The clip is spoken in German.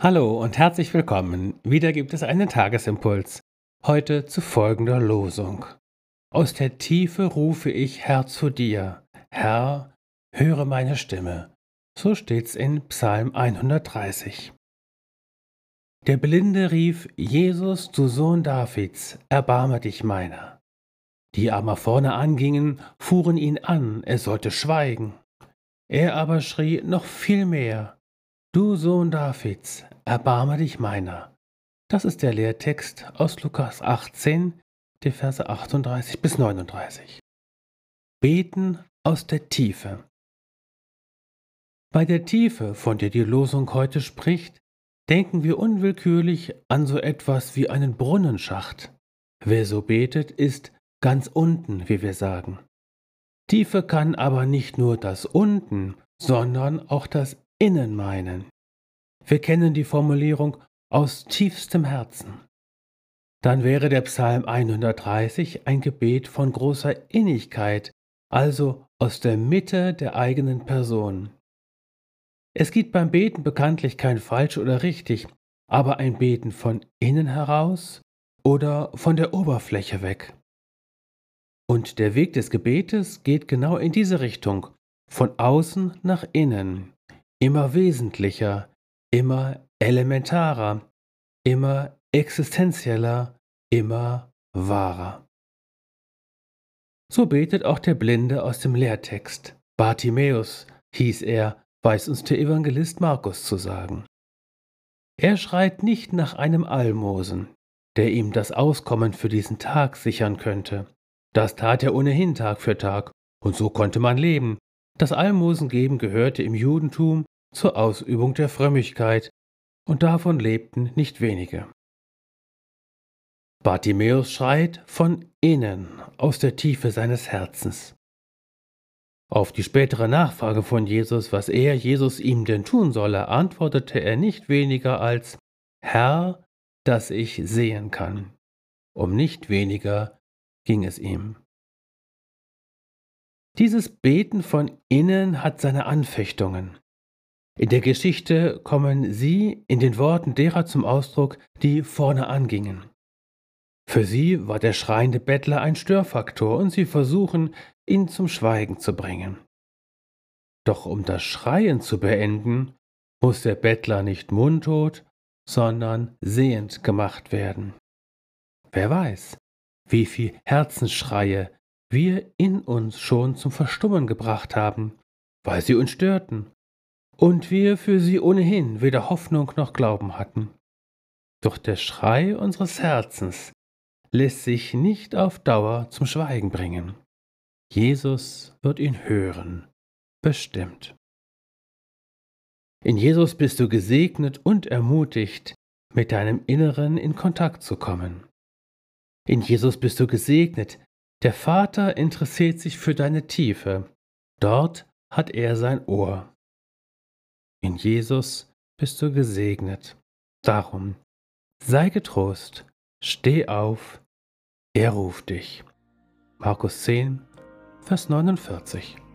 Hallo und herzlich willkommen. Wieder gibt es einen Tagesimpuls. Heute zu folgender Losung. Aus der Tiefe rufe ich Herr zu dir. Herr, höre meine Stimme. So steht's in Psalm 130. Der Blinde rief, Jesus, du Sohn Davids, erbarme dich meiner. Die aber vorne angingen, fuhren ihn an, er sollte schweigen. Er aber schrie noch viel mehr, Du Sohn Davids, erbarme dich meiner. Das ist der Lehrtext aus Lukas 18, die Verse 38 bis 39. Beten aus der Tiefe. Bei der Tiefe, von der die Losung heute spricht, denken wir unwillkürlich an so etwas wie einen Brunnenschacht. Wer so betet, ist ganz unten, wie wir sagen. Tiefe kann aber nicht nur das Unten, sondern auch das innen meinen. Wir kennen die Formulierung aus tiefstem Herzen. Dann wäre der Psalm 130 ein Gebet von großer Innigkeit, also aus der Mitte der eigenen Person. Es gibt beim Beten bekanntlich kein falsch oder richtig, aber ein Beten von innen heraus oder von der Oberfläche weg. Und der Weg des Gebetes geht genau in diese Richtung, von außen nach innen immer wesentlicher, immer elementarer, immer existenzieller, immer wahrer. So betet auch der Blinde aus dem Lehrtext. Bartimäus hieß er, weiß uns der Evangelist Markus zu sagen. Er schreit nicht nach einem Almosen, der ihm das Auskommen für diesen Tag sichern könnte. Das tat er ohnehin Tag für Tag, und so konnte man leben, das Almosengeben gehörte im Judentum zur Ausübung der Frömmigkeit, und davon lebten nicht wenige. Bartimäus schreit von innen, aus der Tiefe seines Herzens. Auf die spätere Nachfrage von Jesus, was er, Jesus, ihm denn tun solle, antwortete er nicht weniger als Herr, dass ich sehen kann. Um nicht weniger ging es ihm. Dieses Beten von innen hat seine Anfechtungen. In der Geschichte kommen sie in den Worten derer zum Ausdruck, die vorne angingen. Für sie war der schreiende Bettler ein Störfaktor und sie versuchen, ihn zum Schweigen zu bringen. Doch um das Schreien zu beenden, muss der Bettler nicht mundtot, sondern sehend gemacht werden. Wer weiß, wie viel Herzensschreie wir in uns schon zum Verstummen gebracht haben, weil sie uns störten und wir für sie ohnehin weder Hoffnung noch Glauben hatten. Doch der Schrei unseres Herzens lässt sich nicht auf Dauer zum Schweigen bringen. Jesus wird ihn hören, bestimmt. In Jesus bist du gesegnet und ermutigt, mit deinem Inneren in Kontakt zu kommen. In Jesus bist du gesegnet, der Vater interessiert sich für deine Tiefe. Dort hat er sein Ohr. In Jesus bist du gesegnet. Darum sei getrost, steh auf, er ruft dich. Markus 10, Vers 49.